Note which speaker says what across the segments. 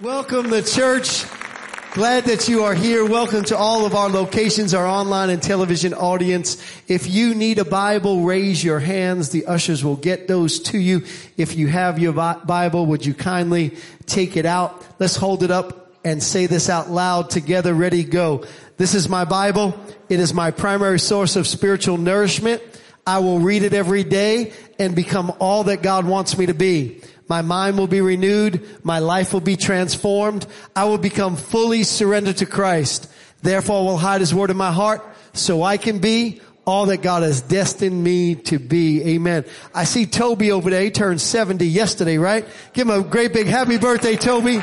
Speaker 1: Welcome to church. Glad that you are here. Welcome to all of our locations, our online and television audience. If you need a Bible, raise your hands. The ushers will get those to you. If you have your Bible, would you kindly take it out? Let's hold it up and say this out loud together. Ready, go. This is my Bible. It is my primary source of spiritual nourishment. I will read it every day and become all that God wants me to be. My mind will be renewed. My life will be transformed. I will become fully surrendered to Christ. Therefore I will hide his word in my heart so I can be all that God has destined me to be. Amen. I see Toby over there. He turned 70 yesterday, right? Give him a great big happy birthday, Toby.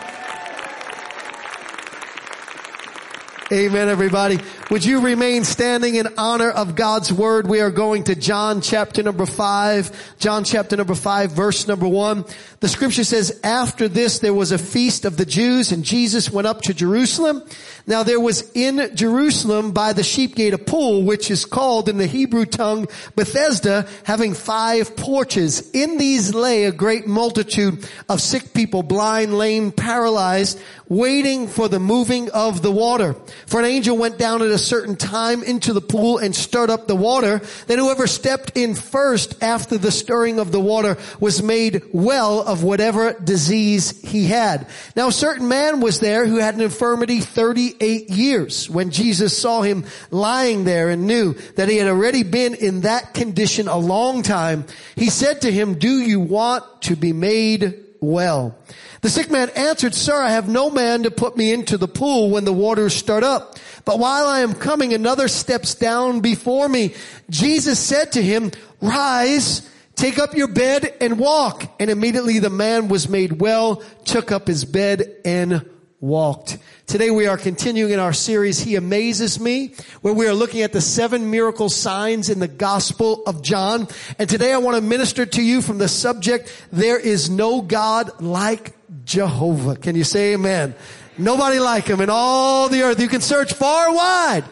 Speaker 1: Amen, everybody. Would you remain standing in honor of God's word? We are going to John chapter number five. John chapter number five, verse number one. The scripture says, after this there was a feast of the Jews and Jesus went up to Jerusalem. Now there was in Jerusalem by the sheep gate a pool, which is called in the Hebrew tongue Bethesda, having five porches. In these lay a great multitude of sick people, blind, lame, paralyzed, waiting for the moving of the water. For an angel went down at a certain time into the pool and stirred up the water. Then whoever stepped in first after the stirring of the water was made well of whatever disease he had. Now a certain man was there who had an infirmity 38 years. When Jesus saw him lying there and knew that he had already been in that condition a long time, he said to him, do you want to be made well? The sick man answered, Sir, I have no man to put me into the pool when the waters start up. But while I am coming, another steps down before me. Jesus said to him, Rise, take up your bed and walk. And immediately the man was made well, took up his bed and walked. Today we are continuing in our series, He Amazes Me, where we are looking at the seven miracle signs in the Gospel of John. And today I want to minister to you from the subject, There is no God like Jehovah. Can you say amen? Nobody like him in all the earth. You can search far wide.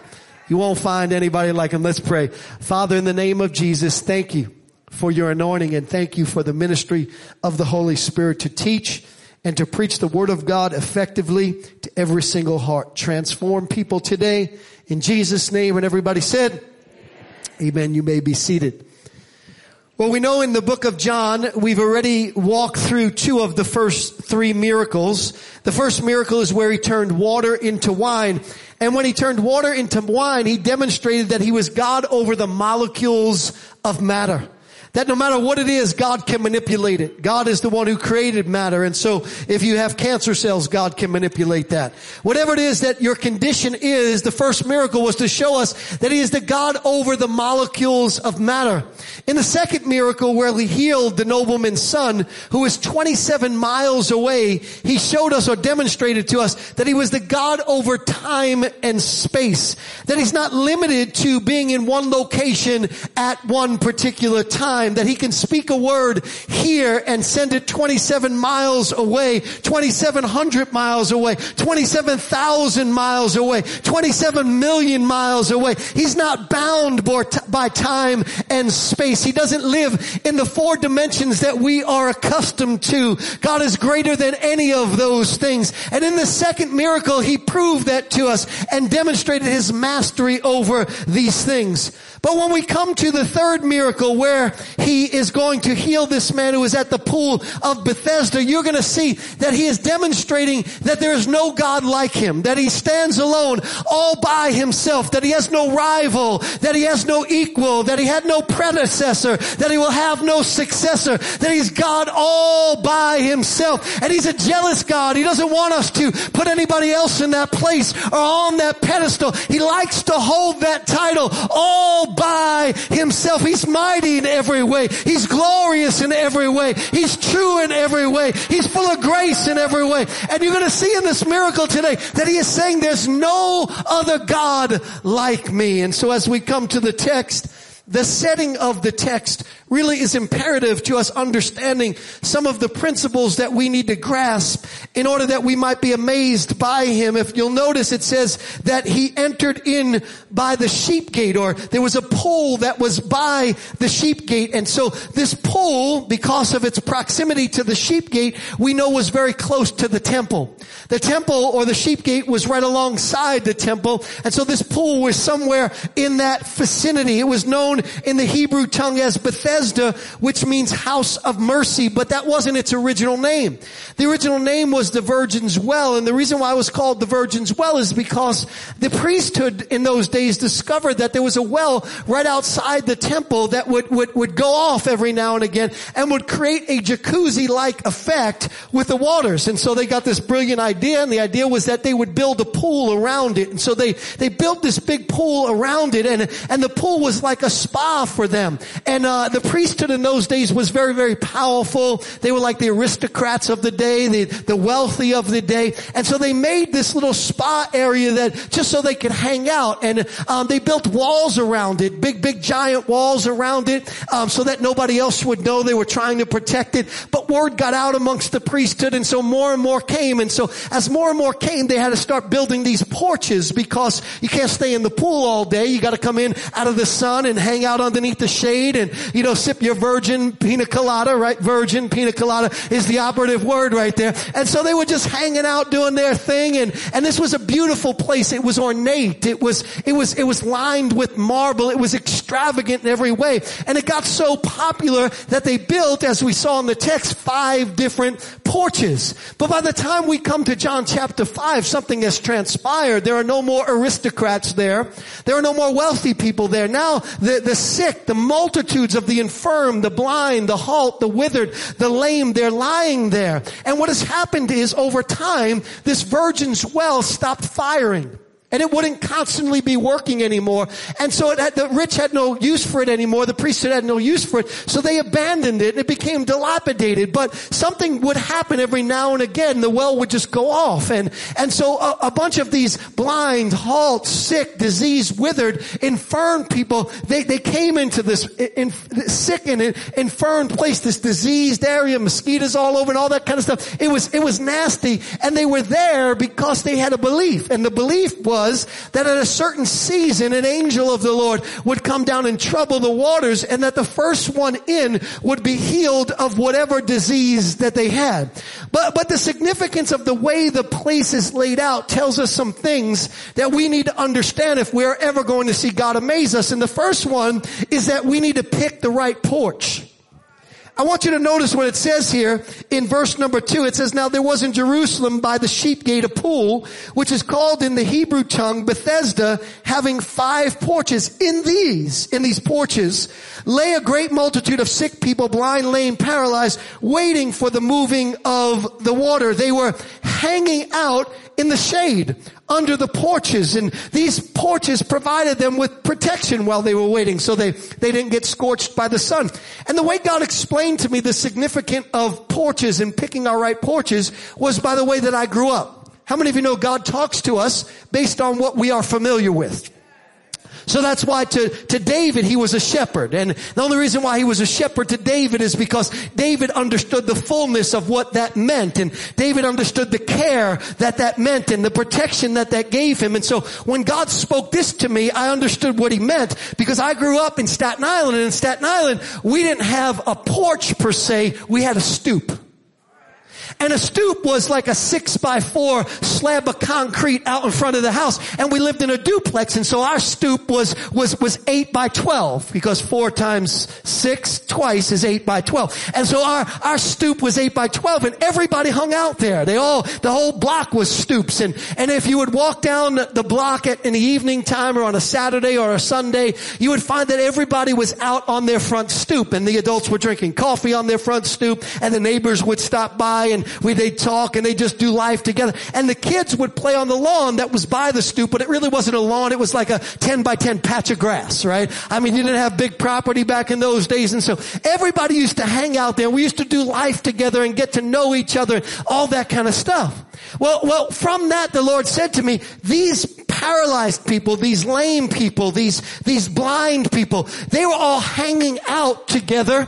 Speaker 1: You won't find anybody like him. Let's pray. Father, in the name of Jesus, thank you for your anointing and thank you for the ministry of the Holy Spirit to teach and to preach the word of God effectively to every single heart. Transform people today in Jesus name. And everybody said, Amen. Amen. You may be seated. Well, we know in the book of John, we've already walked through two of the first three miracles. The first miracle is where he turned water into wine. And when he turned water into wine, he demonstrated that he was God over the molecules of matter. That no matter what it is, God can manipulate it. God is the one who created matter. And so if you have cancer cells, God can manipulate that. Whatever it is that your condition is, the first miracle was to show us that he is the God over the molecules of matter. In the second miracle where he healed the nobleman's son, who was 27 miles away, he showed us or demonstrated to us that he was the God over time and space. That he's not limited to being in one location at one particular time time that he can speak a word here and send it 27 miles away, 2700 miles away, 27,000 miles away, 27 million miles away. He's not bound by time and space. He doesn't live in the four dimensions that we are accustomed to. God is greater than any of those things. And in the second miracle, he proved that to us and demonstrated his mastery over these things. But when we come to the third miracle where he is going to heal this man who is at the pool of Bethesda, you're going to see that he is demonstrating that there is no God like him, that he stands alone all by himself, that he has no rival, that he has no equal, that he had no predecessor, that he will have no successor, that he's God all by himself. And he's a jealous God. He doesn't want us to put anybody else in that place or on that pedestal. He likes to hold that title all by himself. He's mighty in every way. He's glorious in every way. He's true in every way. He's full of grace in every way. And you're going to see in this miracle today that he is saying there's no other God like me. And so as we come to the text, the setting of the text really is imperative to us understanding some of the principles that we need to grasp in order that we might be amazed by him. If you'll notice, it says that he entered in by the sheep gate or there was a pool that was by the sheep gate. And so this pool, because of its proximity to the sheep gate, we know was very close to the temple. The temple or the sheep gate was right alongside the temple. And so this pool was somewhere in that vicinity. It was known in the Hebrew tongue as Bethesda, which means house of mercy, but that wasn't its original name. The original name was the Virgin's Well, and the reason why it was called the Virgin's Well is because the priesthood in those days discovered that there was a well right outside the temple that would, would, would go off every now and again and would create a jacuzzi-like effect with the waters. And so they got this brilliant idea, and the idea was that they would build a pool around it. And so they, they built this big pool around it, and, and the pool was like a spa for them. And uh, the priesthood in those days was very, very powerful. They were like the aristocrats of the day, the, the wealthy of the day. And so they made this little spa area that just so they could hang out. And um, they built walls around it, big, big, giant walls around it, um, so that nobody else would know they were trying to protect it. But word got out amongst the priesthood, and so more and more came. And so as more and more came, they had to start building these porches because you can't stay in the pool all day. You got to come in out of the sun and hang out underneath the shade and you know sip your virgin pina colada. Right, virgin pina colada is the operative word right there. And so they were just hanging out doing their thing, and and this was a beautiful place. It was ornate. It was it was it was lined with marble. It was extravagant in every way, and it got so popular that they built, as we saw in the text, five different porches. But by the time we come to John chapter 5, something has transpired. There are no more aristocrats there. There are no more wealthy people there. Now the, the sick, the multitudes of the infirm, the blind, the halt, the withered, the lame, they're lying there. And what has happened is over time, this virgin's well stopped firing and it wouldn't constantly be working anymore. And so had, the rich had no use for it anymore. The priesthood had no use for it. So they abandoned it and it became dilapidated. But something would happen every now and again. The well would just go off. And, and so a, a bunch of these blind, halt, sick, diseased, withered, infirm people, they, they came into this in, sick and infirm place, this diseased area, mosquitoes all over and all that kind of stuff. It was, it was nasty. And they were there because they had a belief. And the belief was was that at a certain season, an angel of the Lord would come down and trouble the waters and that the first one in would be healed of whatever disease that they had. But, but the significance of the way the place is laid out tells us some things that we need to understand if we're ever going to see God amaze us. And the first one is that we need to pick the right porch. I want you to notice what it says here in verse number two. It says, Now there was in Jerusalem by the sheep gate a pool, which is called in the Hebrew tongue Bethesda, having five porches. In these, in these porches, lay a great multitude of sick people, blind, lame, paralyzed, waiting for the moving of the water. They were hanging out in the shade under the porches and these porches provided them with protection while they were waiting so they, they didn't get scorched by the sun. And the way God explained to me the significance of porches and picking our right porches was by the way that I grew up. How many of you know God talks to us based on what we are familiar with? So that's why to, to David, he was a shepherd. And the only reason why he was a shepherd to David is because David understood the fullness of what that meant. And David understood the care that that meant and the protection that that gave him. And so when God spoke this to me, I understood what he meant because I grew up in Staten Island and in Staten Island, we didn't have a porch per se. We had a stoop. And a stoop was like a six by four slab of concrete out in front of the house. And we lived in a duplex. And so our stoop was, was, was eight by 12 because four times six twice is eight by 12. And so our, our stoop was eight by 12 and everybody hung out there. They all, the whole block was stoops. And, and if you would walk down the block at, in the evening time or on a Saturday or a Sunday, you would find that everybody was out on their front stoop and the adults were drinking coffee on their front stoop and the neighbors would stop by and we, they talk and they just do life together. And the kids would play on the lawn that was by the stoop, but it really wasn't a lawn. It was like a 10 by 10 patch of grass, right? I mean, you didn't have big property back in those days. And so everybody used to hang out there. We used to do life together and get to know each other, and all that kind of stuff. Well, well, from that, the Lord said to me, these paralyzed people, these lame people, these, these blind people, they were all hanging out together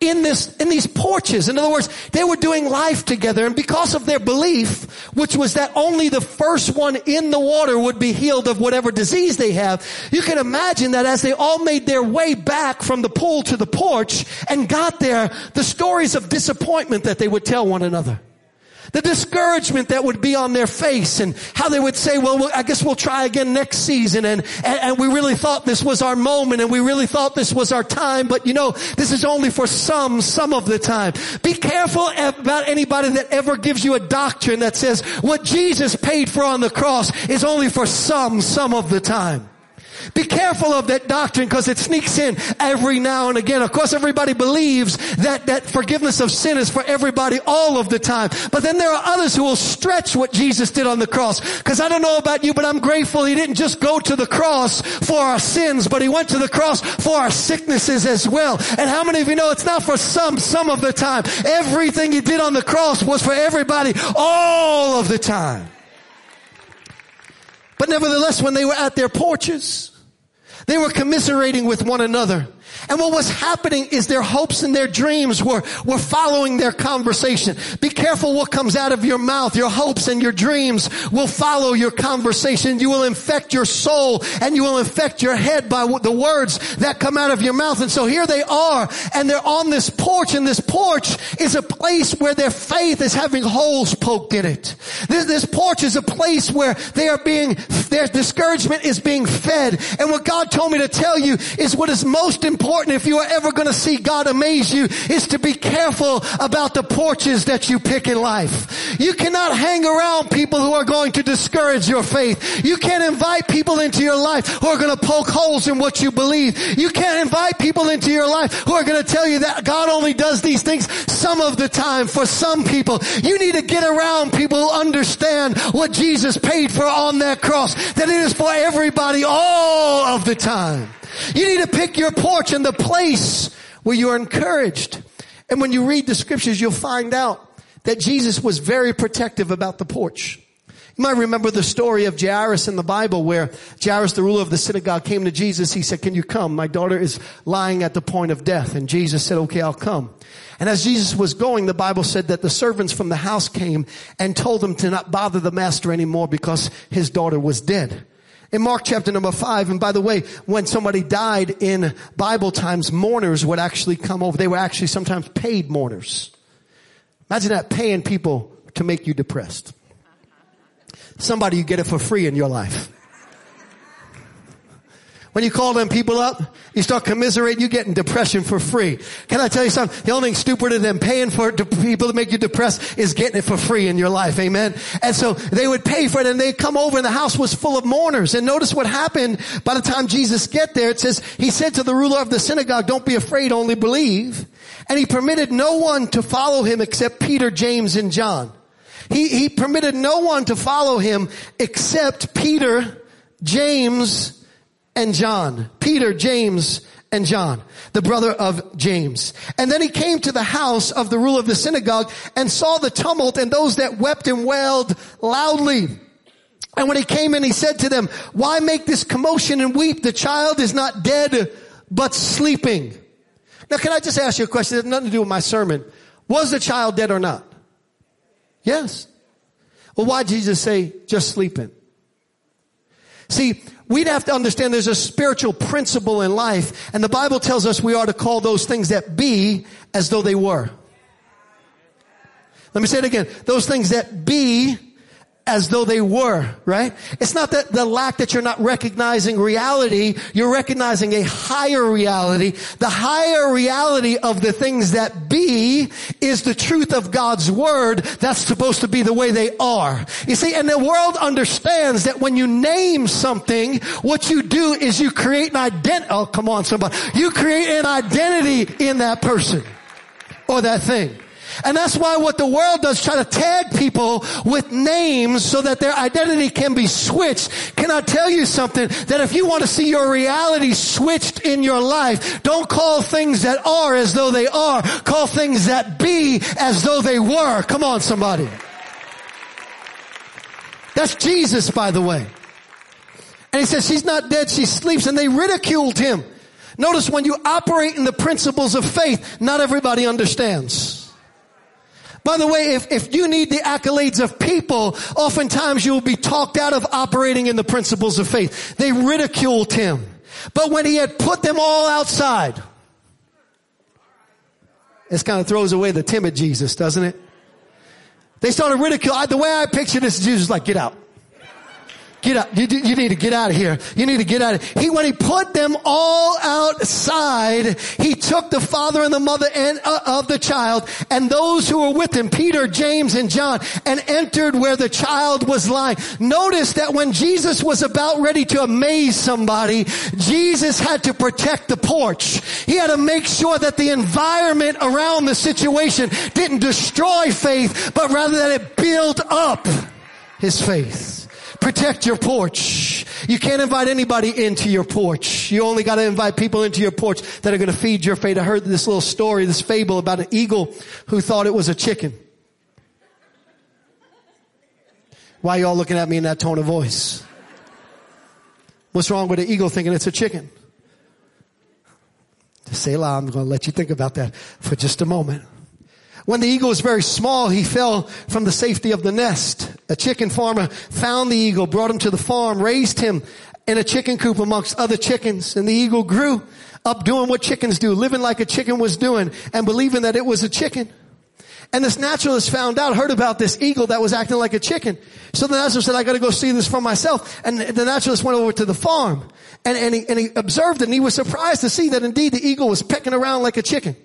Speaker 1: in this, in these porches. In other words, they were doing life together and because of their belief, which was that only the first one in the water would be healed of whatever disease they have, you can imagine that as they all made their way back from the pool to the porch and got there, the stories of disappointment that they would tell one another. The discouragement that would be on their face and how they would say, well, I guess we'll try again next season. And, and, and, we really thought this was our moment and we really thought this was our time. But you know, this is only for some, some of the time. Be careful about anybody that ever gives you a doctrine that says what Jesus paid for on the cross is only for some, some of the time. Be careful of that doctrine because it sneaks in every now and again. Of course, everybody believes that, that forgiveness of sin is for everybody all of the time. But then there are others who will stretch what Jesus did on the cross. Because I don't know about you, but I'm grateful he didn't just go to the cross for our sins, but he went to the cross for our sicknesses as well. And how many of you know it's not for some, some of the time. Everything he did on the cross was for everybody all of the time. But nevertheless, when they were at their porches, they were commiserating with one another. And what was happening is their hopes and their dreams were, were following their conversation. Be careful what comes out of your mouth. Your hopes and your dreams will follow your conversation. You will infect your soul and you will infect your head by the words that come out of your mouth. And so here they are and they're on this porch and this porch is a place where their faith is having holes poked in it. This, this porch is a place where they are being, their discouragement is being fed. And what God told me to tell you is what is most important important if you are ever going to see God amaze you is to be careful about the porches that you pick in life. You cannot hang around people who are going to discourage your faith. You can't invite people into your life who are going to poke holes in what you believe. You can't invite people into your life who are going to tell you that God only does these things some of the time for some people. You need to get around people who understand what Jesus paid for on that cross, that it is for everybody all of the time. You need to pick your porch and the place where you are encouraged. And when you read the scriptures, you'll find out that Jesus was very protective about the porch. You might remember the story of Jairus in the Bible where Jairus, the ruler of the synagogue, came to Jesus. He said, can you come? My daughter is lying at the point of death. And Jesus said, okay, I'll come. And as Jesus was going, the Bible said that the servants from the house came and told him to not bother the master anymore because his daughter was dead. In Mark chapter number five, and by the way, when somebody died in Bible times, mourners would actually come over. They were actually sometimes paid mourners. Imagine that paying people to make you depressed. Somebody you get it for free in your life. When you call them people up, you start commiserating, you're getting depression for free. Can I tell you something? The only thing stupider than paying for people to make you depressed is getting it for free in your life. Amen. And so they would pay for it and they'd come over and the house was full of mourners. And notice what happened by the time Jesus get there. It says, he said to the ruler of the synagogue, don't be afraid, only believe. And he permitted no one to follow him except Peter, James, and John. He, he permitted no one to follow him except Peter, James, and John. Peter, James, and John, the brother of James. And then he came to the house of the ruler of the synagogue and saw the tumult and those that wept and wailed loudly. And when he came in, he said to them, why make this commotion and weep? The child is not dead, but sleeping. Now, can I just ask you a question? It has nothing to do with my sermon. Was the child dead or not? Yes. Well, why did Jesus say just sleeping? See, we'd have to understand there's a spiritual principle in life, and the Bible tells us we are to call those things that be as though they were. Let me say it again. Those things that be as though they were, right? It's not that the lack that you're not recognizing reality, you're recognizing a higher reality. The higher reality of the things that be is the truth of God's word that's supposed to be the way they are. You see, and the world understands that when you name something, what you do is you create an identity. Oh, come on, somebody. You create an identity in that person or that thing. And that's why what the world does, try to tag people with names so that their identity can be switched. Can I tell you something? That if you want to see your reality switched in your life, don't call things that are as though they are. Call things that be as though they were. Come on somebody. That's Jesus, by the way. And he says, she's not dead, she sleeps. And they ridiculed him. Notice when you operate in the principles of faith, not everybody understands. By the way, if, if you need the accolades of people, oftentimes you will be talked out of operating in the principles of faith. They ridiculed him. But when he had put them all outside, this kind of throws away the timid Jesus, doesn't it? They started ridiculing. The way I picture this, Jesus like, get out. Get out. You, you, need to get out of here. You need to get out of He, when he put them all outside, he took the father and the mother and, uh, of the child and those who were with him, Peter, James, and John, and entered where the child was lying. Notice that when Jesus was about ready to amaze somebody, Jesus had to protect the porch. He had to make sure that the environment around the situation didn't destroy faith, but rather that it built up his faith. Protect your porch. You can't invite anybody into your porch. You only got to invite people into your porch that are going to feed your faith. I heard this little story, this fable about an eagle who thought it was a chicken. Why y'all looking at me in that tone of voice? What's wrong with an eagle thinking it's a chicken? Selah! I'm going to let you think about that for just a moment. When the eagle was very small, he fell from the safety of the nest. A chicken farmer found the eagle, brought him to the farm, raised him in a chicken coop amongst other chickens, and the eagle grew up doing what chickens do, living like a chicken was doing, and believing that it was a chicken. And this naturalist found out, heard about this eagle that was acting like a chicken. So the naturalist said, I gotta go see this for myself. And the naturalist went over to the farm and, and, he, and he observed it and he was surprised to see that indeed the eagle was pecking around like a chicken.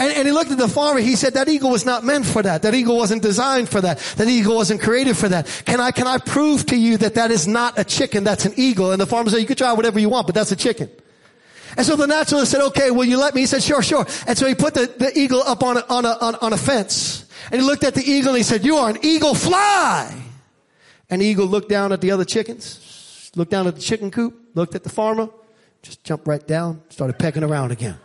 Speaker 1: And, and, he looked at the farmer. He said that eagle was not meant for that. That eagle wasn't designed for that. That eagle wasn't created for that. Can I, can I prove to you that that is not a chicken? That's an eagle. And the farmer said, you can try whatever you want, but that's a chicken. And so the naturalist said, okay, will you let me? He said, sure, sure. And so he put the, the eagle up on a, on a, on, on a fence. And he looked at the eagle and he said, you are an eagle fly. And the eagle looked down at the other chickens, looked down at the chicken coop, looked at the farmer, just jumped right down, started pecking around again.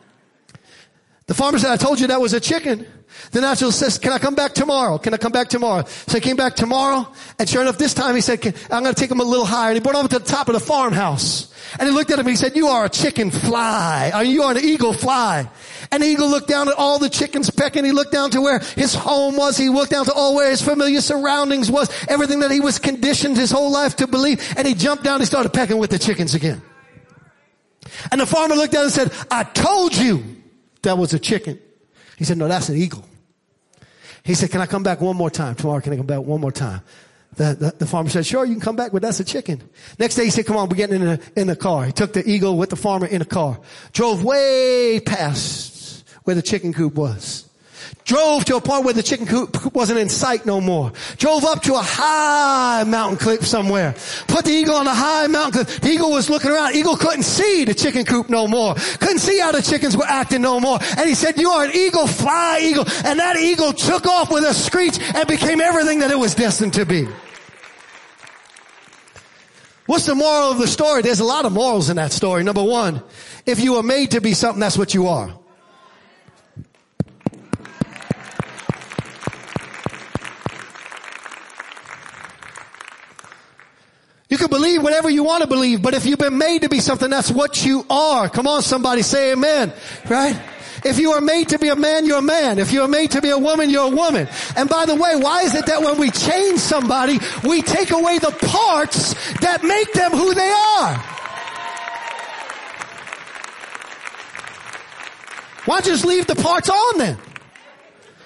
Speaker 1: The farmer said, I told you that was a chicken. The naturalist says, can I come back tomorrow? Can I come back tomorrow? So he came back tomorrow, and sure enough, this time he said, I'm going to take him a little higher. And he brought him to the top of the farmhouse. And he looked at him and he said, you are a chicken fly. Mean, you are an eagle fly. And the eagle looked down at all the chickens pecking. He looked down to where his home was. He looked down to all where his familiar surroundings was. Everything that he was conditioned his whole life to believe. And he jumped down and he started pecking with the chickens again. And the farmer looked down and said, I told you that was a chicken. He said, no, that's an eagle. He said, can I come back one more time? Tomorrow, can I come back one more time? The, the, the, farmer said, sure, you can come back, but that's a chicken. Next day he said, come on, we're getting in the, in the car. He took the eagle with the farmer in the car. Drove way past where the chicken coop was. Drove to a point where the chicken coop wasn't in sight no more. Drove up to a high mountain cliff somewhere. Put the eagle on a high mountain cliff. The eagle was looking around. Eagle couldn't see the chicken coop no more. Couldn't see how the chickens were acting no more. And he said, you are an eagle, fly eagle. And that eagle took off with a screech and became everything that it was destined to be. What's the moral of the story? There's a lot of morals in that story. Number one, if you are made to be something, that's what you are. Can believe whatever you want to believe, but if you've been made to be something, that's what you are. Come on, somebody say amen. Right? If you are made to be a man, you're a man. If you are made to be a woman, you're a woman. And by the way, why is it that when we change somebody, we take away the parts that make them who they are? Why just leave the parts on then?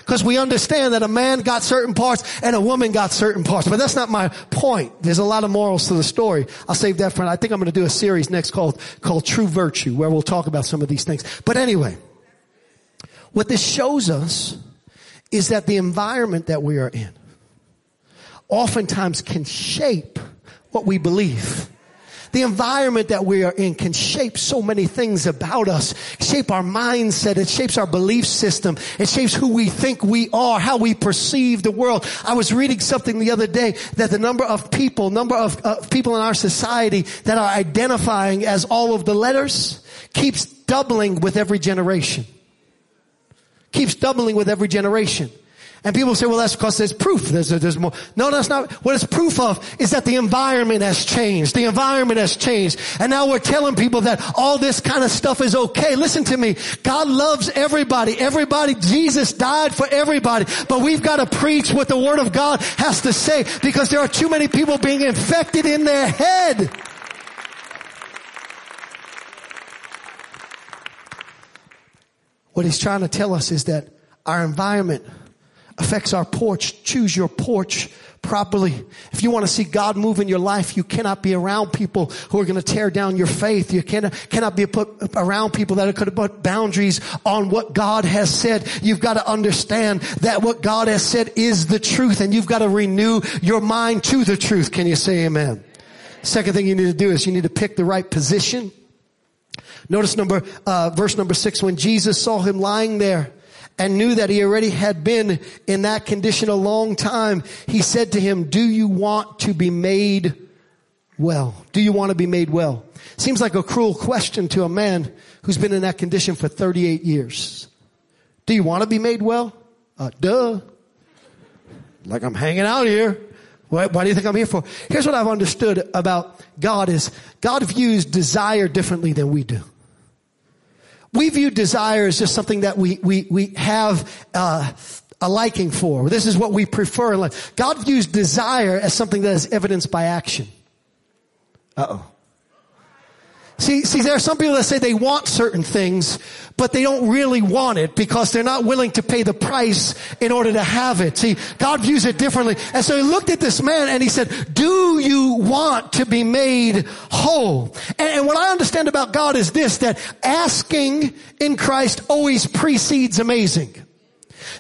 Speaker 1: Because we understand that a man got certain parts and a woman got certain parts. But that's not my point. There's a lot of morals to the story. I'll save that for, I think I'm going to do a series next called, called True Virtue where we'll talk about some of these things. But anyway, what this shows us is that the environment that we are in oftentimes can shape what we believe. The environment that we are in can shape so many things about us, shape our mindset. It shapes our belief system. It shapes who we think we are, how we perceive the world. I was reading something the other day that the number of people, number of uh, people in our society that are identifying as all of the letters keeps doubling with every generation. Keeps doubling with every generation. And people say, well, that's because there's proof. There's, there's more. No, that's not. What it's proof of is that the environment has changed. The environment has changed. And now we're telling people that all this kind of stuff is okay. Listen to me. God loves everybody. Everybody. Jesus died for everybody. But we've got to preach what the Word of God has to say because there are too many people being infected in their head. What he's trying to tell us is that our environment affects our porch. Choose your porch properly. If you want to see God move in your life, you cannot be around people who are going to tear down your faith. You cannot, cannot be put around people that are going to put boundaries on what God has said. You've got to understand that what God has said is the truth and you've got to renew your mind to the truth. Can you say amen? Second thing you need to do is you need to pick the right position. Notice number, uh, verse number six, when Jesus saw him lying there, and knew that he already had been in that condition a long time, he said to him, do you want to be made well? Do you want to be made well? Seems like a cruel question to a man who's been in that condition for 38 years. Do you want to be made well? Uh, duh. Like I'm hanging out here. Why, why do you think I'm here for? Here's what I've understood about God is God views desire differently than we do. We view desire as just something that we, we, we have, uh, a liking for. This is what we prefer in life. God views desire as something that is evidenced by action. Uh oh. See, see, there are some people that say they want certain things, but they don't really want it because they're not willing to pay the price in order to have it. See, God views it differently. And so he looked at this man and he said, do you want to be made whole? And, and what I understand about God is this, that asking in Christ always precedes amazing.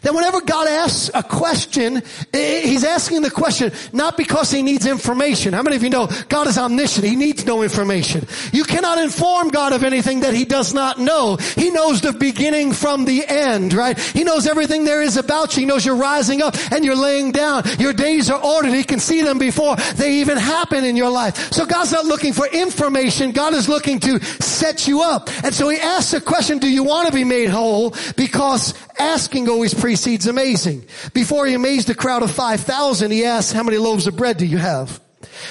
Speaker 1: That whenever God asks a question, He's asking the question not because He needs information. How many of you know God is omniscient? He needs no information. You cannot inform God of anything that He does not know. He knows the beginning from the end, right? He knows everything there is about you. He knows you're rising up and you're laying down. Your days are ordered. He can see them before they even happen in your life. So God's not looking for information. God is looking to set you up. And so He asks the question, do you want to be made whole? Because asking always precedes amazing. Before he amazed a crowd of 5,000, he asked, how many loaves of bread do you have?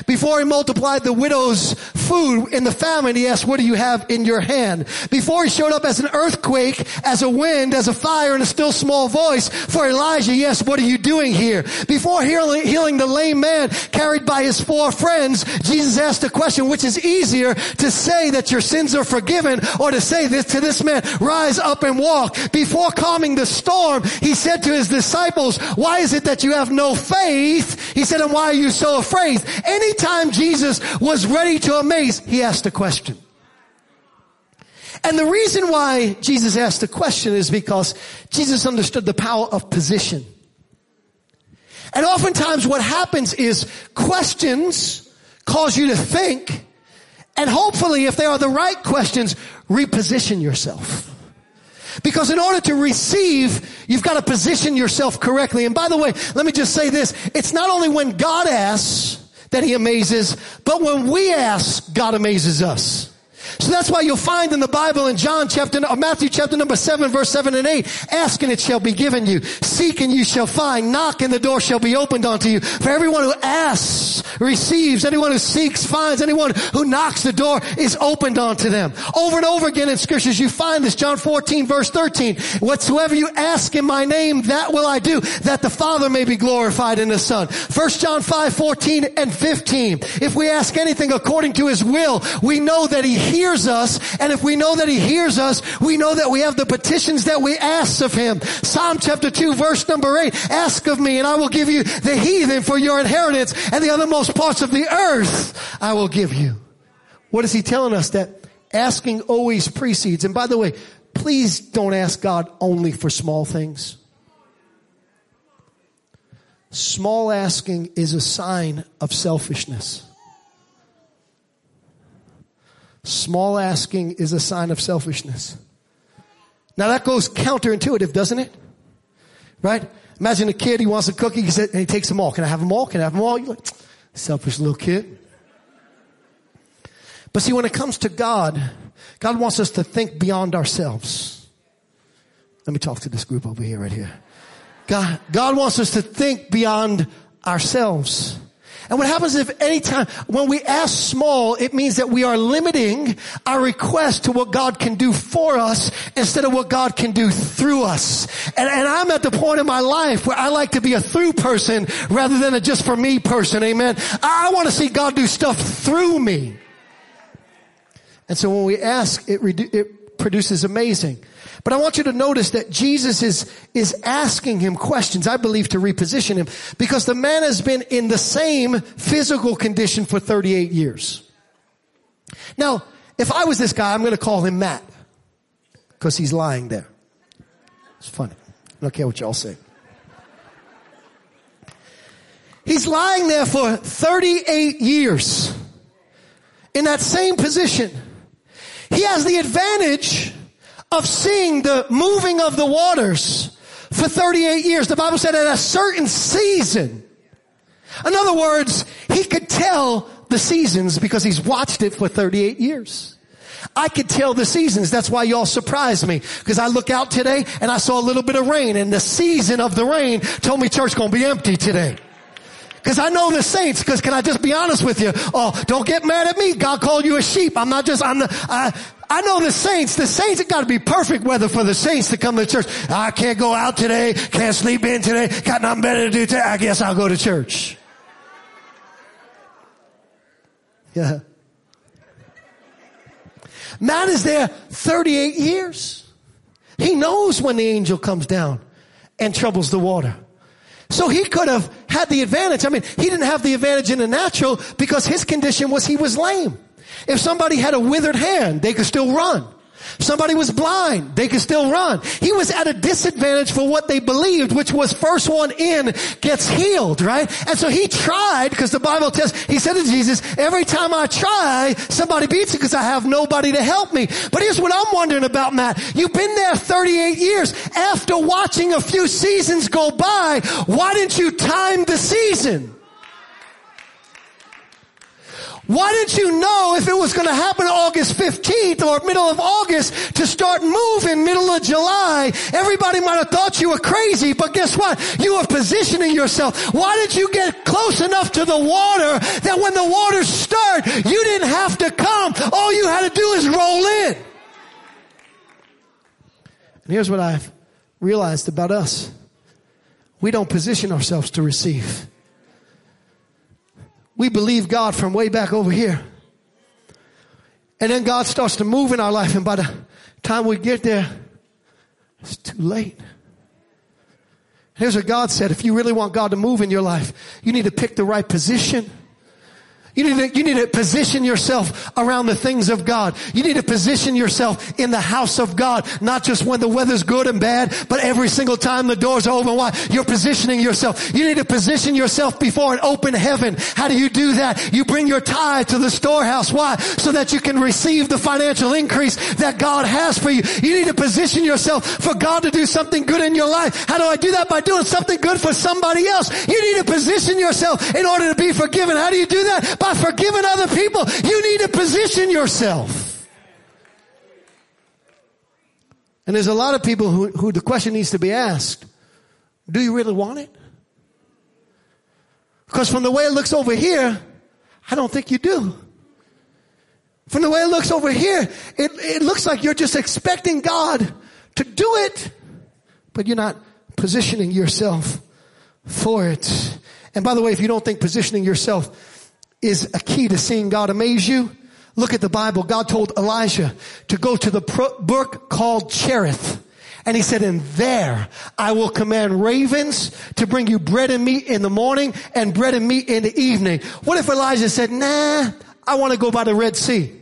Speaker 1: Before he multiplied the widow's food in the famine, he asked, what do you have in your hand? Before he showed up as an earthquake, as a wind, as a fire, and a still small voice for Elijah, yes, what are you doing here? Before healing the lame man carried by his four friends, Jesus asked the question, which is easier to say that your sins are forgiven or to say this to this man, rise up and walk. Before calming the storm, he said to his disciples, why is it that you have no faith? He said, and why are you so afraid? Anytime Jesus was ready to amaze, he asked a question. And the reason why Jesus asked the question is because Jesus understood the power of position. And oftentimes what happens is questions cause you to think and hopefully if they are the right questions, reposition yourself. Because in order to receive, you've got to position yourself correctly. And by the way, let me just say this. It's not only when God asks, that he amazes, but when we ask, God amazes us. So that's why you'll find in the Bible in John chapter, uh, Matthew chapter number 7 verse 7 and 8, ask and it shall be given you. Seek and you shall find. Knock and the door shall be opened unto you. For everyone who asks receives. Anyone who seeks finds. Anyone who knocks the door is opened unto them. Over and over again in scriptures you find this. John 14 verse 13. Whatsoever you ask in my name, that will I do, that the Father may be glorified in the Son. 1 John 5, 14 and 15. If we ask anything according to his will, we know that he hears us. And if we know that he hears us, we know that we have the petitions that we ask of him. Psalm chapter 2 verse number 8. Ask of me and I will give you the heathen for your inheritance and the othermost parts of the earth I will give you. What is he telling us? That asking always precedes. And by the way, please don't ask God only for small things. Small asking is a sign of selfishness. Small asking is a sign of selfishness. Now that goes counterintuitive, doesn't it? Right? Imagine a kid, he wants a cookie, and he takes them all. Can I have them all? Can I have them all? You're like, selfish little kid. But see, when it comes to God, God wants us to think beyond ourselves. Let me talk to this group over here, right here. God, God wants us to think beyond ourselves. And what happens if anytime, when we ask small, it means that we are limiting our request to what God can do for us instead of what God can do through us. And, and I'm at the point in my life where I like to be a through person rather than a just for me person. Amen. I, I want to see God do stuff through me. And so when we ask, it, redu- it produces amazing. But I want you to notice that Jesus is, is asking him questions, I believe, to reposition him because the man has been in the same physical condition for 38 years. Now, if I was this guy, I'm going to call him Matt because he's lying there. It's funny. I don't care what y'all say. He's lying there for 38 years in that same position. He has the advantage of seeing the moving of the waters for 38 years. The Bible said at a certain season. In other words, he could tell the seasons because he's watched it for 38 years. I could tell the seasons. That's why y'all surprised me. Because I look out today and I saw a little bit of rain and the season of the rain told me church gonna be empty today. Cause I know the saints, cause can I just be honest with you? Oh, don't get mad at me. God called you a sheep. I'm not just, I'm the, I, I know the saints, the saints, it gotta be perfect weather for the saints to come to church. I can't go out today, can't sleep in today, got nothing better to do today. I guess I'll go to church. Yeah. Matt is there 38 years. He knows when the angel comes down and troubles the water. So he could have had the advantage. I mean, he didn't have the advantage in the natural because his condition was he was lame. If somebody had a withered hand, they could still run. Somebody was blind, they could still run. He was at a disadvantage for what they believed, which was first one in gets healed, right? And so he tried, because the Bible tells, he said to Jesus, every time I try, somebody beats it because I have nobody to help me. But here's what I'm wondering about, Matt. You've been there 38 years. After watching a few seasons go by, why didn't you time the season? Why didn't you know if it was going to happen August 15th or middle of August to start moving middle of July? Everybody might have thought you were crazy, but guess what? You were positioning yourself. Why did you get close enough to the water that when the water start, you didn't have to come. All you had to do is roll in. And here's what I've realized about us. We don't position ourselves to receive. We believe God from way back over here. And then God starts to move in our life and by the time we get there, it's too late. Here's what God said. If you really want God to move in your life, you need to pick the right position. You need to, you need to position yourself around the things of God. You need to position yourself in the house of God, not just when the weather's good and bad, but every single time the doors are open wide, you're positioning yourself. You need to position yourself before an open heaven. How do you do that? You bring your tithe to the storehouse. Why? So that you can receive the financial increase that God has for you. You need to position yourself for God to do something good in your life. How do I do that? By doing something good for somebody else. You need to position yourself in order to be forgiven. How do you do that? by forgiving other people. You need to position yourself. And there's a lot of people who, who the question needs to be asked, do you really want it? Because from the way it looks over here, I don't think you do. From the way it looks over here, it, it looks like you're just expecting God to do it, but you're not positioning yourself for it. And by the way, if you don't think positioning yourself is a key to seeing God amaze you. Look at the Bible. God told Elijah to go to the brook called Cherith. And he said, and there I will command ravens to bring you bread and meat in the morning and bread and meat in the evening. What if Elijah said, nah, I want to go by the Red Sea?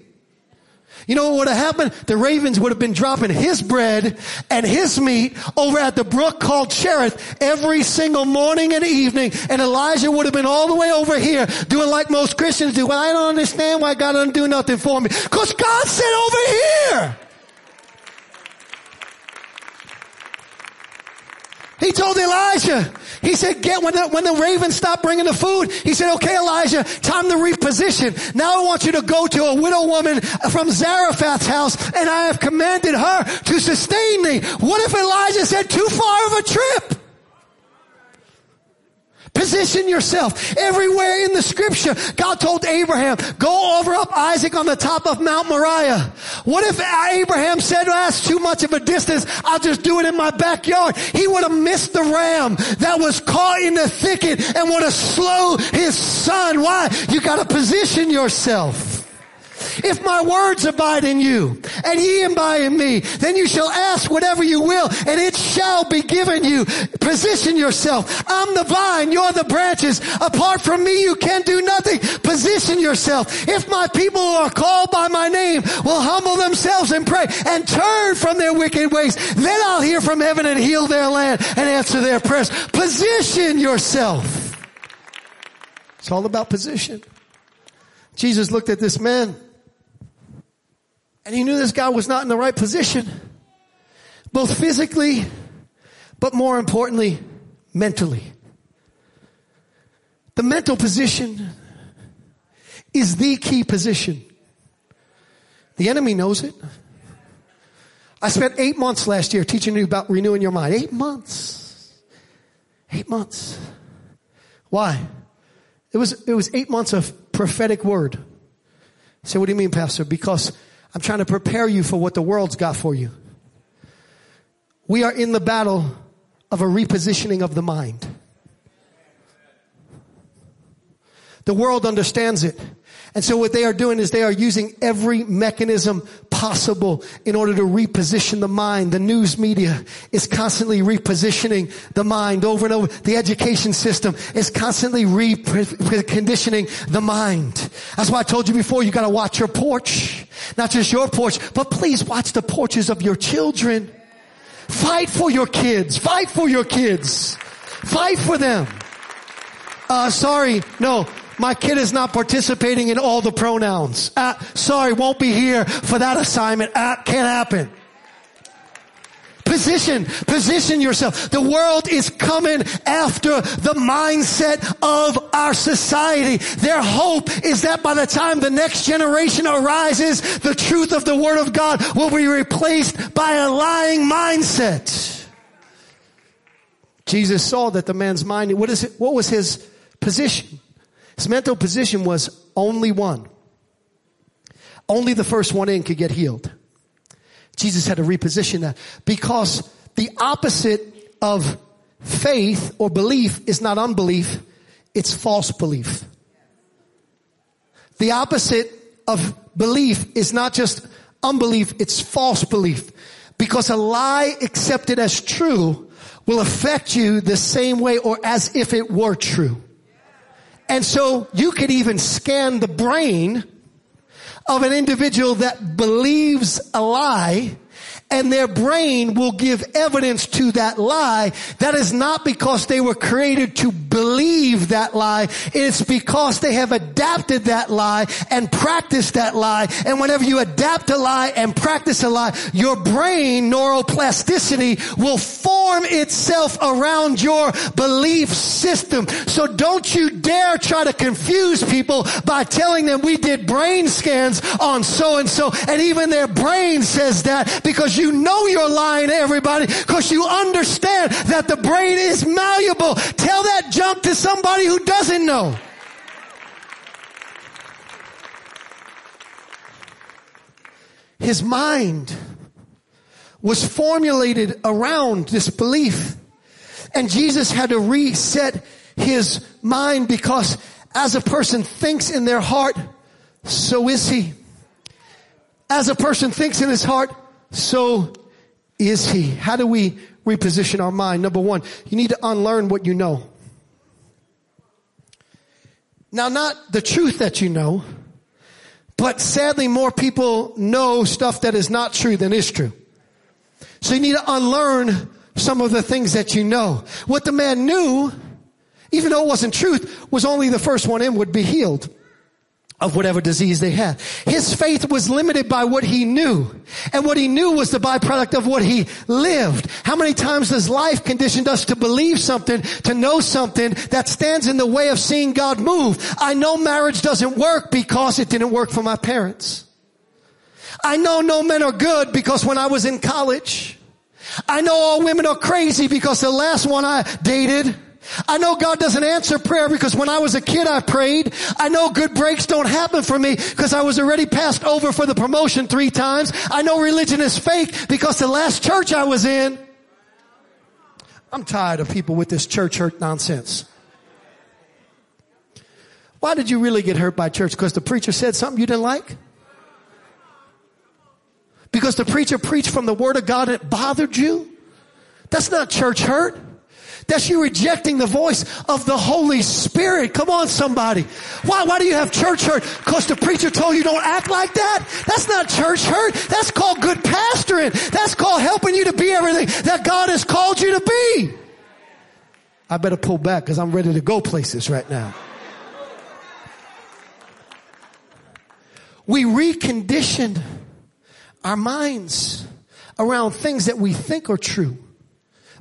Speaker 1: You know what would have happened? The ravens would have been dropping his bread and his meat over at the brook called Cherith every single morning and evening. And Elijah would have been all the way over here doing like most Christians do. Well, I don't understand why God doesn't do nothing for me. Cause God said over here. He told Elijah, he said, get when the, when the ravens stopped bringing the food, he said, okay, Elijah, time to reposition. Now I want you to go to a widow woman from Zarephath's house and I have commanded her to sustain thee. What if Elijah said too far of a trip? Position yourself. Everywhere in the scripture, God told Abraham, go over up Isaac on the top of Mount Moriah. What if Abraham said, oh, that's too much of a distance. I'll just do it in my backyard. He would have missed the ram that was caught in the thicket and would have slowed his son. Why? You gotta position yourself. If my words abide in you and ye abide in me, then you shall ask whatever you will and it shall be given you. Position yourself. I'm the vine, you're the branches. Apart from me, you can do nothing. Position yourself. If my people who are called by my name will humble themselves and pray and turn from their wicked ways, then I'll hear from heaven and heal their land and answer their prayers. Position yourself. It's all about position. Jesus looked at this man and he knew this guy was not in the right position, both physically, but more importantly, mentally. The mental position is the key position. The enemy knows it. I spent eight months last year teaching you about renewing your mind. Eight months. Eight months. Why? It was, it was eight months of prophetic word. So what do you mean, pastor? Because I'm trying to prepare you for what the world's got for you. We are in the battle of a repositioning of the mind. The world understands it. And so what they are doing is they are using every mechanism possible in order to reposition the mind. The news media is constantly repositioning the mind over and over. The education system is constantly reconditioning the mind. That's why I told you before, you gotta watch your porch. Not just your porch, but please watch the porches of your children. Fight for your kids. Fight for your kids. Fight for them. Uh, sorry, no, my kid is not participating in all the pronouns. Uh, sorry, won't be here for that assignment. Uh, can't happen. Position, position yourself. The world is coming after the mindset of our society. Their hope is that by the time the next generation arises, the truth of the Word of God will be replaced by a lying mindset. Jesus saw that the man's mind, what is it, what was his position? His mental position was only one. Only the first one in could get healed. Jesus had to reposition that because the opposite of faith or belief is not unbelief, it's false belief. The opposite of belief is not just unbelief, it's false belief. Because a lie accepted as true will affect you the same way or as if it were true. And so you could even scan the brain of an individual that believes a lie and their brain will give evidence to that lie. That is not because they were created to believe that lie. It's because they have adapted that lie and practiced that lie. And whenever you adapt a lie and practice a lie, your brain neuroplasticity will form itself around your belief system. So don't you dare try to confuse people by telling them we did brain scans on so and so and even their brain says that because you you know you're lying to everybody because you understand that the brain is malleable. Tell that junk to somebody who doesn't know. His mind was formulated around this belief. And Jesus had to reset his mind because as a person thinks in their heart, so is he. As a person thinks in his heart, so is he. How do we reposition our mind? Number one, you need to unlearn what you know. Now, not the truth that you know, but sadly more people know stuff that is not true than is true. So you need to unlearn some of the things that you know. What the man knew, even though it wasn't truth, was only the first one in would be healed of whatever disease they had. His faith was limited by what he knew. And what he knew was the byproduct of what he lived. How many times has life conditioned us to believe something, to know something that stands in the way of seeing God move? I know marriage doesn't work because it didn't work for my parents. I know no men are good because when I was in college, I know all women are crazy because the last one I dated I know God doesn't answer prayer because when I was a kid I prayed. I know good breaks don't happen for me because I was already passed over for the promotion three times. I know religion is fake because the last church I was in. I'm tired of people with this church hurt nonsense. Why did you really get hurt by church? Because the preacher said something you didn't like? Because the preacher preached from the word of God and it bothered you? That's not church hurt. That's you rejecting the voice of the Holy Spirit. Come on, somebody. Why, why do you have church hurt? Cause the preacher told you don't act like that? That's not church hurt. That's called good pastoring. That's called helping you to be everything that God has called you to be. I better pull back cause I'm ready to go places right now. We reconditioned our minds around things that we think are true,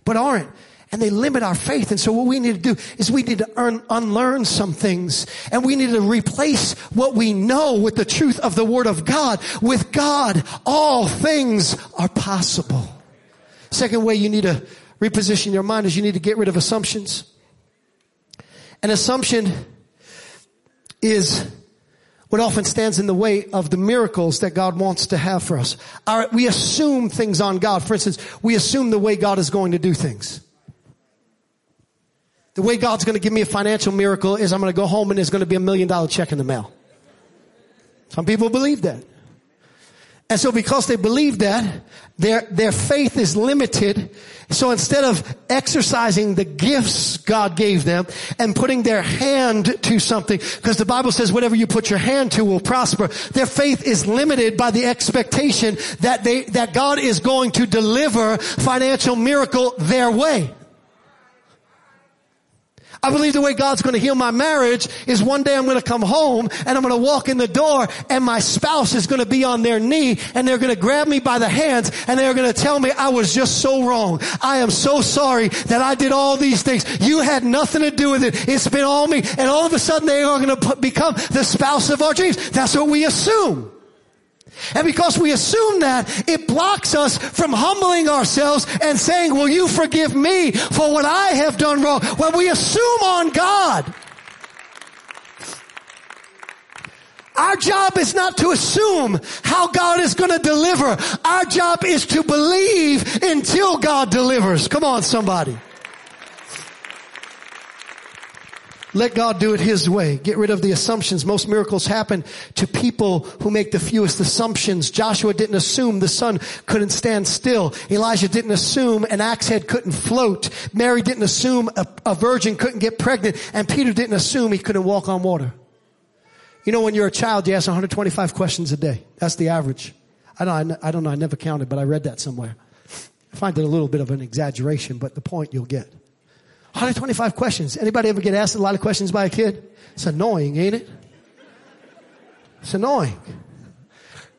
Speaker 1: but aren't and they limit our faith. And so what we need to do is we need to earn, unlearn some things and we need to replace what we know with the truth of the word of God. With God, all things are possible. Second way you need to reposition your mind is you need to get rid of assumptions. An assumption is what often stands in the way of the miracles that God wants to have for us. Our, we assume things on God. For instance, we assume the way God is going to do things. The way God's going to give me a financial miracle is I'm going to go home and there's going to be a million dollar check in the mail. Some people believe that. And so because they believe that, their, their faith is limited. So instead of exercising the gifts God gave them and putting their hand to something, because the Bible says whatever you put your hand to will prosper, their faith is limited by the expectation that they, that God is going to deliver financial miracle their way. I believe the way God's going to heal my marriage is one day I'm going to come home and I'm going to walk in the door and my spouse is going to be on their knee and they're going to grab me by the hands and they're going to tell me I was just so wrong. I am so sorry that I did all these things. You had nothing to do with it. It's been all me. And all of a sudden they are going to become the spouse of our dreams. That's what we assume. And because we assume that, it blocks us from humbling ourselves and saying, will you forgive me for what I have done wrong? When we assume on God. Our job is not to assume how God is going to deliver. Our job is to believe until God delivers. Come on, somebody. Let God do it His way. Get rid of the assumptions. Most miracles happen to people who make the fewest assumptions. Joshua didn't assume the sun couldn't stand still. Elijah didn't assume an axe head couldn't float. Mary didn't assume a, a virgin couldn't get pregnant. And Peter didn't assume he couldn't walk on water. You know, when you're a child, you ask 125 questions a day. That's the average. I don't, I don't know. I never counted, but I read that somewhere. I find it a little bit of an exaggeration, but the point you'll get. 125 questions. Anybody ever get asked a lot of questions by a kid? It's annoying, ain't it? It's annoying.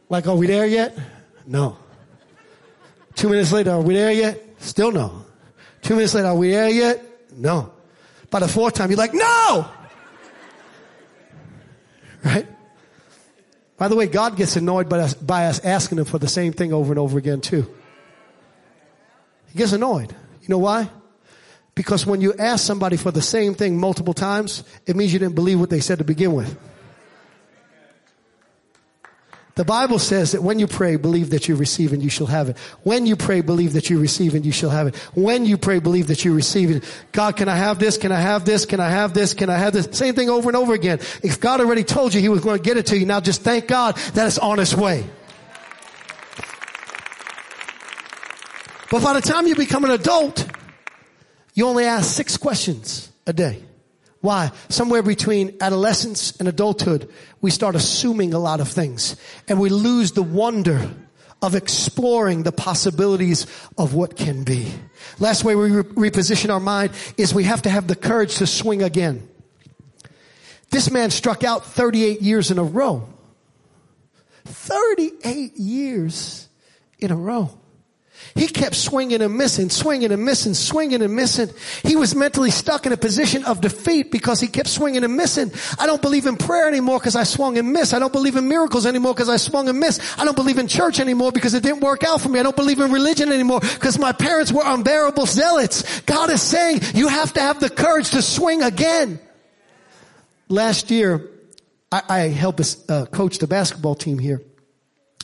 Speaker 1: Like, are we there yet? No. Two minutes later, are we there yet? Still no. Two minutes later, are we there yet? No. By the fourth time, you're like, no! Right? By the way, God gets annoyed by us, by us asking Him for the same thing over and over again too. He gets annoyed. You know why? Because when you ask somebody for the same thing multiple times, it means you didn't believe what they said to begin with. The Bible says that when you pray, believe that you receive and you shall have it. When you pray, believe that you receive and you shall have it. When you pray, believe that you receive it. God, can I have this? Can I have this? Can I have this? Can I have this? Same thing over and over again. If God already told you He was going to get it to you, now just thank God that it's on its way. But by the time you become an adult, you only ask six questions a day. Why? Somewhere between adolescence and adulthood, we start assuming a lot of things and we lose the wonder of exploring the possibilities of what can be. Last way we re- reposition our mind is we have to have the courage to swing again. This man struck out 38 years in a row. 38 years in a row. He kept swinging and missing, swinging and missing, swinging and missing. He was mentally stuck in a position of defeat because he kept swinging and missing. I don't believe in prayer anymore because I swung and missed. I don't believe in miracles anymore because I swung and missed. I don't believe in church anymore because it didn't work out for me. I don't believe in religion anymore because my parents were unbearable zealots. God is saying you have to have the courage to swing again. Last year, I, I help uh, coach the basketball team here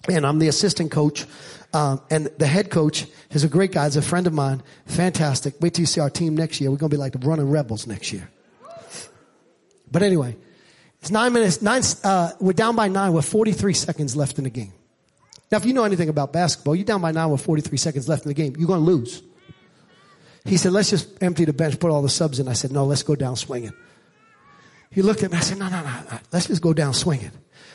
Speaker 1: and I'm the assistant coach um, and the head coach is a great guy. He's a friend of mine. Fantastic. Wait till you see our team next year. We're going to be like the running rebels next year. But anyway, it's nine minutes. Nine. Uh, we're down by nine with 43 seconds left in the game. Now, if you know anything about basketball, you're down by nine with 43 seconds left in the game. You're going to lose. He said, "Let's just empty the bench, put all the subs in." I said, "No, let's go down swinging." He looked at me. I said, "No, no, no, no. Let's just go down swinging."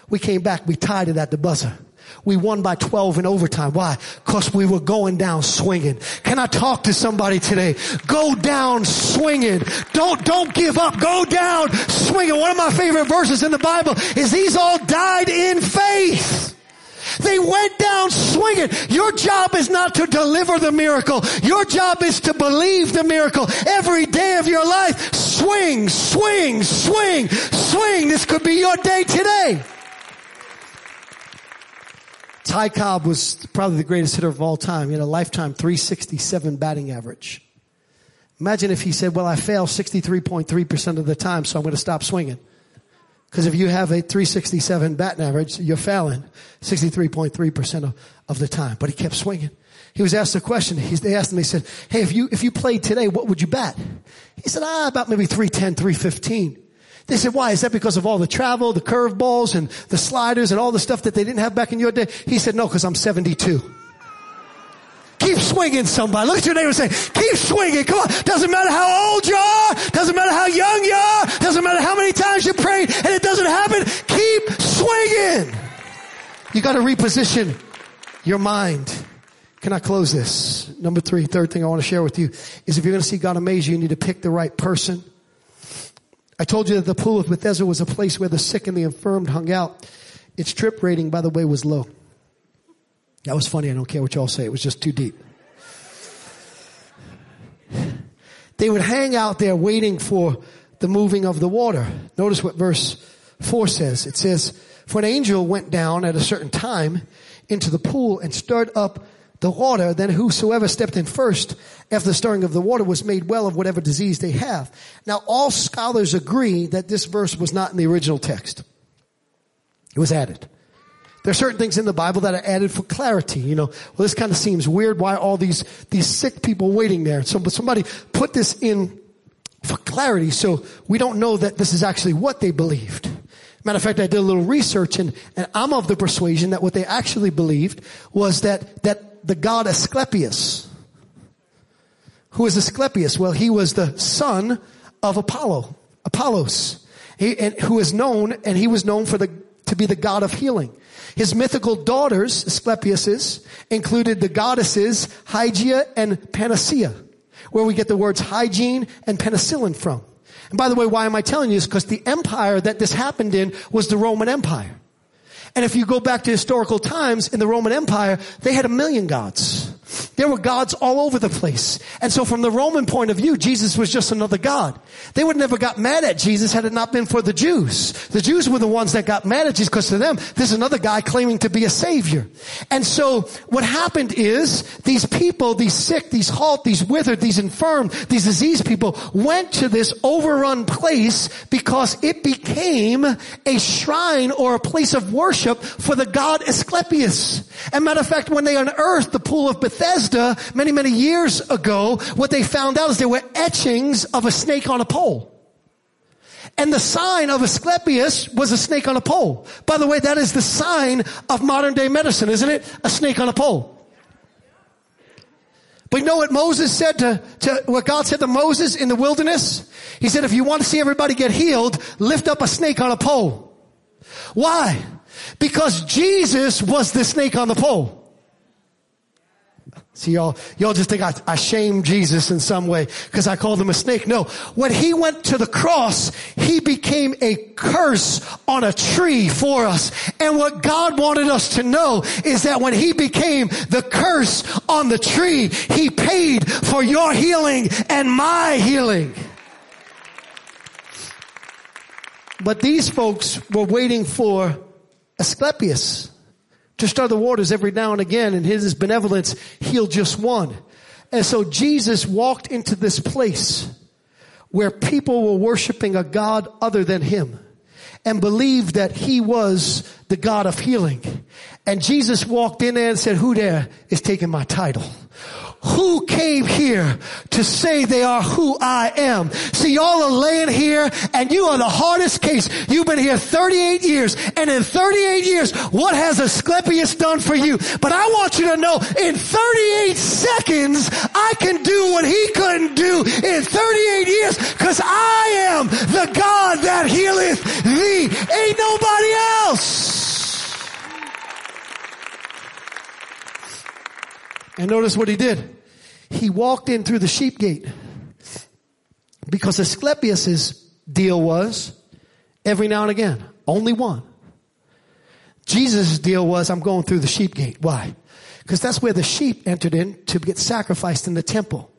Speaker 1: We came back. We tied it at the buzzer. We won by 12 in overtime. Why? Cause we were going down swinging. Can I talk to somebody today? Go down swinging. Don't, don't give up. Go down swinging. One of my favorite verses in the Bible is these all died in faith. They went down swinging. Your job is not to deliver the miracle. Your job is to believe the miracle every day of your life. Swing, swing, swing, swing. This could be your day today. Ty Cobb was probably the greatest hitter of all time. He had a lifetime 367 batting average. Imagine if he said, well, I fail 63.3% of the time, so I'm going to stop swinging. Because if you have a 367 batting average, you're failing 63.3% of, of the time. But he kept swinging. He was asked a question. He, they asked him, they said, hey, if you, if you played today, what would you bat? He said, ah, about maybe 310, 315. They said, why? Is that because of all the travel, the curveballs and the sliders and all the stuff that they didn't have back in your day? He said, no, because I'm 72. Keep swinging somebody. Look at your neighbor and say, keep swinging. Come on. Doesn't matter how old you are. Doesn't matter how young you are. Doesn't matter how many times you prayed and it doesn't happen. Keep swinging. You got to reposition your mind. Can I close this? Number three, third thing I want to share with you is if you're going to see God amaze you, you need to pick the right person. I told you that the pool of Bethesda was a place where the sick and the infirmed hung out. Its trip rating, by the way, was low. That was funny. I don't care what y'all say. It was just too deep. They would hang out there waiting for the moving of the water. Notice what verse 4 says. It says, For an angel went down at a certain time into the pool and stirred up the water, then whosoever stepped in first after the stirring of the water was made well of whatever disease they have. Now all scholars agree that this verse was not in the original text. It was added. There are certain things in the Bible that are added for clarity. You know, well, this kind of seems weird. Why all these, these sick people waiting there? So, but somebody put this in for clarity so we don't know that this is actually what they believed. Matter of fact, I did a little research and, and I'm of the persuasion that what they actually believed was that, that the god Asclepius. Who is Asclepius? Well, he was the son of Apollo, Apollos, he, and, who is known, and he was known for the, to be the god of healing. His mythical daughters, Asclepius's, included the goddesses Hygeia and Panacea, where we get the words hygiene and penicillin from. And by the way, why am I telling you this? Because the empire that this happened in was the Roman Empire. And if you go back to historical times in the Roman Empire, they had a million gods. There were gods all over the place. And so from the Roman point of view, Jesus was just another God. They would never got mad at Jesus had it not been for the Jews. The Jews were the ones that got mad at Jesus because to them, this is another guy claiming to be a savior. And so what happened is these people, these sick, these halt, these withered, these infirm, these diseased people went to this overrun place because it became a shrine or a place of worship for the god Asclepius. And matter of fact, when they unearthed the pool of Bethesda many, many years ago, what they found out is there were etchings of a snake on a pole. And the sign of Asclepius was a snake on a pole. By the way, that is the sign of modern day medicine, isn't it? A snake on a pole. But you know what Moses said to, to, what God said to Moses in the wilderness? He said, if you want to see everybody get healed, lift up a snake on a pole. Why? Because Jesus was the snake on the pole. See y'all, y'all just think I, I Jesus in some way because I called him a snake. No, when he went to the cross, he became a curse on a tree for us. And what God wanted us to know is that when he became the curse on the tree, he paid for your healing and my healing. But these folks were waiting for Asclepius to stir the waters every now and again and his benevolence healed just one. And so Jesus walked into this place where people were worshiping a God other than him and believed that he was the God of healing. And Jesus walked in there and said, who there is taking my title? Who came here to say they are who I am. See, y'all are laying here and you are the hardest case. You've been here 38 years and in 38 years, what has Asclepius done for you? But I want you to know in 38 seconds, I can do what he couldn't do in 38 years because I am the God that healeth thee. Ain't nobody else. And notice what he did he walked in through the sheep gate because Asclepius's deal was every now and again, only one. Jesus' deal was I'm going through the sheep gate. Why? Because that's where the sheep entered in to get sacrificed in the temple.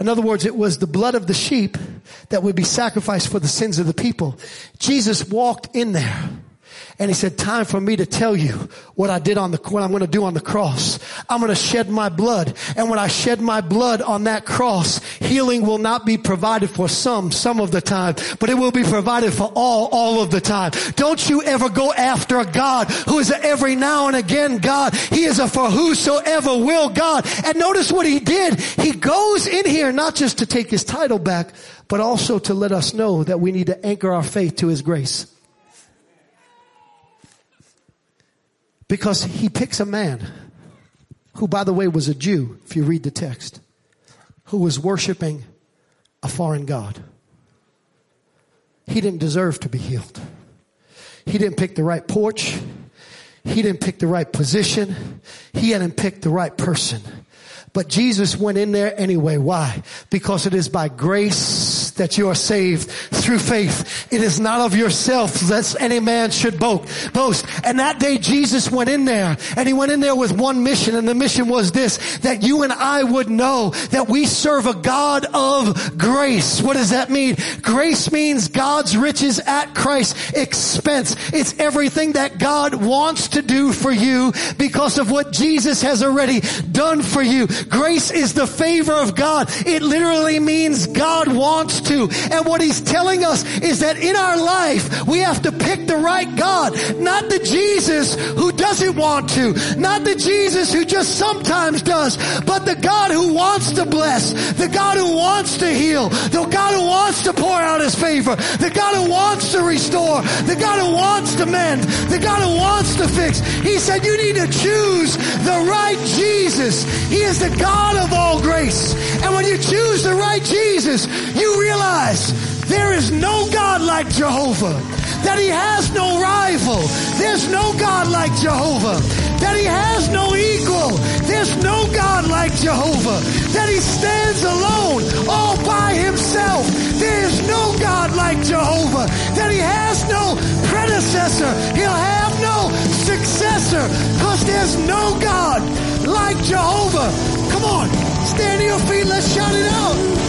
Speaker 1: In other words, it was the blood of the sheep that would be sacrificed for the sins of the people. Jesus walked in there and he said, time for me to tell you what I did on the, what I'm going to do on the cross. I'm going to shed my blood. And when I shed my blood on that cross, healing will not be provided for some, some of the time, but it will be provided for all, all of the time. Don't you ever go after a God who is every now and again God. He is a for whosoever will God. And notice what he did. He goes in here not just to take his title back, but also to let us know that we need to anchor our faith to his grace. Because he picks a man who, by the way, was a Jew, if you read the text, who was worshiping a foreign God. He didn't deserve to be healed. He didn't pick the right porch. He didn't pick the right position. He hadn't picked the right person. But Jesus went in there anyway. Why? Because it is by grace that you are saved through faith. It is not of yourself lest any man should boast. And that day Jesus went in there and he went in there with one mission and the mission was this, that you and I would know that we serve a God of grace. What does that mean? Grace means God's riches at Christ's expense. It's everything that God wants to do for you because of what Jesus has already done for you. Grace is the favor of God. It literally means God wants to. And what he's telling us is that in our life, we have to pick the right God. Not the Jesus who doesn't want to. Not the Jesus who just sometimes does. But the God who wants to bless. The God who wants to heal. The God who wants to pour out his favor. The God who wants to restore. The God who wants to mend. The God who wants to fix. He said you need to choose the right Jesus. He is the God of all grace. And when you choose the right Jesus, you realize there is no God like Jehovah. That he has no rival. There's no God like Jehovah. That he has no equal. There's no God like Jehovah. That he stands alone all by himself. There is no God like Jehovah. That he has no predecessor. He'll have no successor. Cause there's no God like Jehovah. Come on, stand to your feet. Let's shout it out.